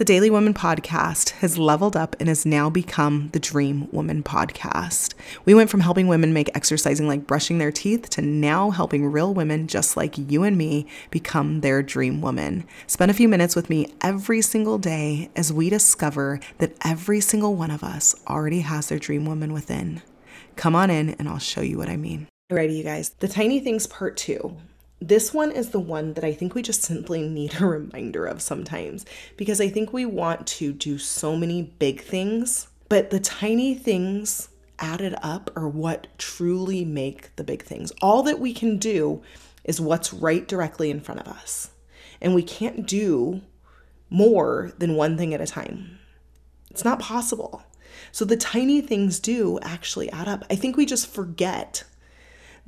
The Daily Woman podcast has leveled up and has now become the Dream Woman podcast. We went from helping women make exercising like brushing their teeth to now helping real women just like you and me become their dream woman. Spend a few minutes with me every single day as we discover that every single one of us already has their dream woman within. Come on in and I'll show you what I mean. Alrighty, you guys. The tiny things part two. This one is the one that I think we just simply need a reminder of sometimes because I think we want to do so many big things, but the tiny things added up are what truly make the big things. All that we can do is what's right directly in front of us. And we can't do more than one thing at a time. It's not possible. So the tiny things do actually add up. I think we just forget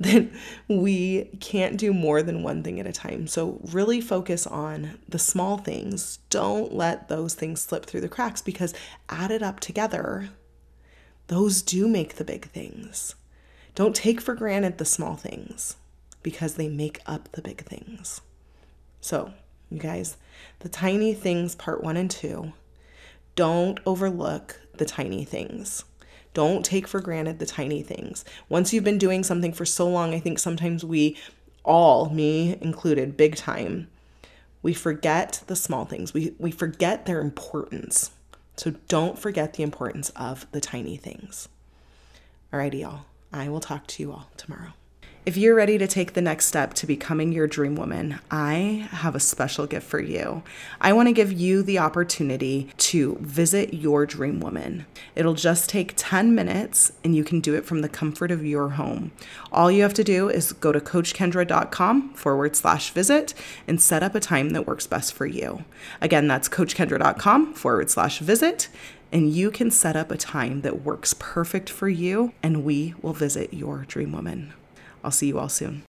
that we can't do more than one thing at a time. So, really focus on the small things. Don't let those things slip through the cracks because added up together, those do make the big things. Don't take for granted the small things because they make up the big things. So, you guys, the tiny things, part one and two, don't overlook the tiny things. Don't take for granted the tiny things. Once you've been doing something for so long, I think sometimes we all, me included, big time, we forget the small things. We we forget their importance. So don't forget the importance of the tiny things. Alrighty, y'all. I will talk to you all tomorrow. If you're ready to take the next step to becoming your dream woman, I have a special gift for you. I want to give you the opportunity to visit your dream woman. It'll just take 10 minutes and you can do it from the comfort of your home. All you have to do is go to coachkendra.com forward slash visit and set up a time that works best for you. Again, that's coachkendra.com forward slash visit and you can set up a time that works perfect for you, and we will visit your dream woman. I'll see you all soon.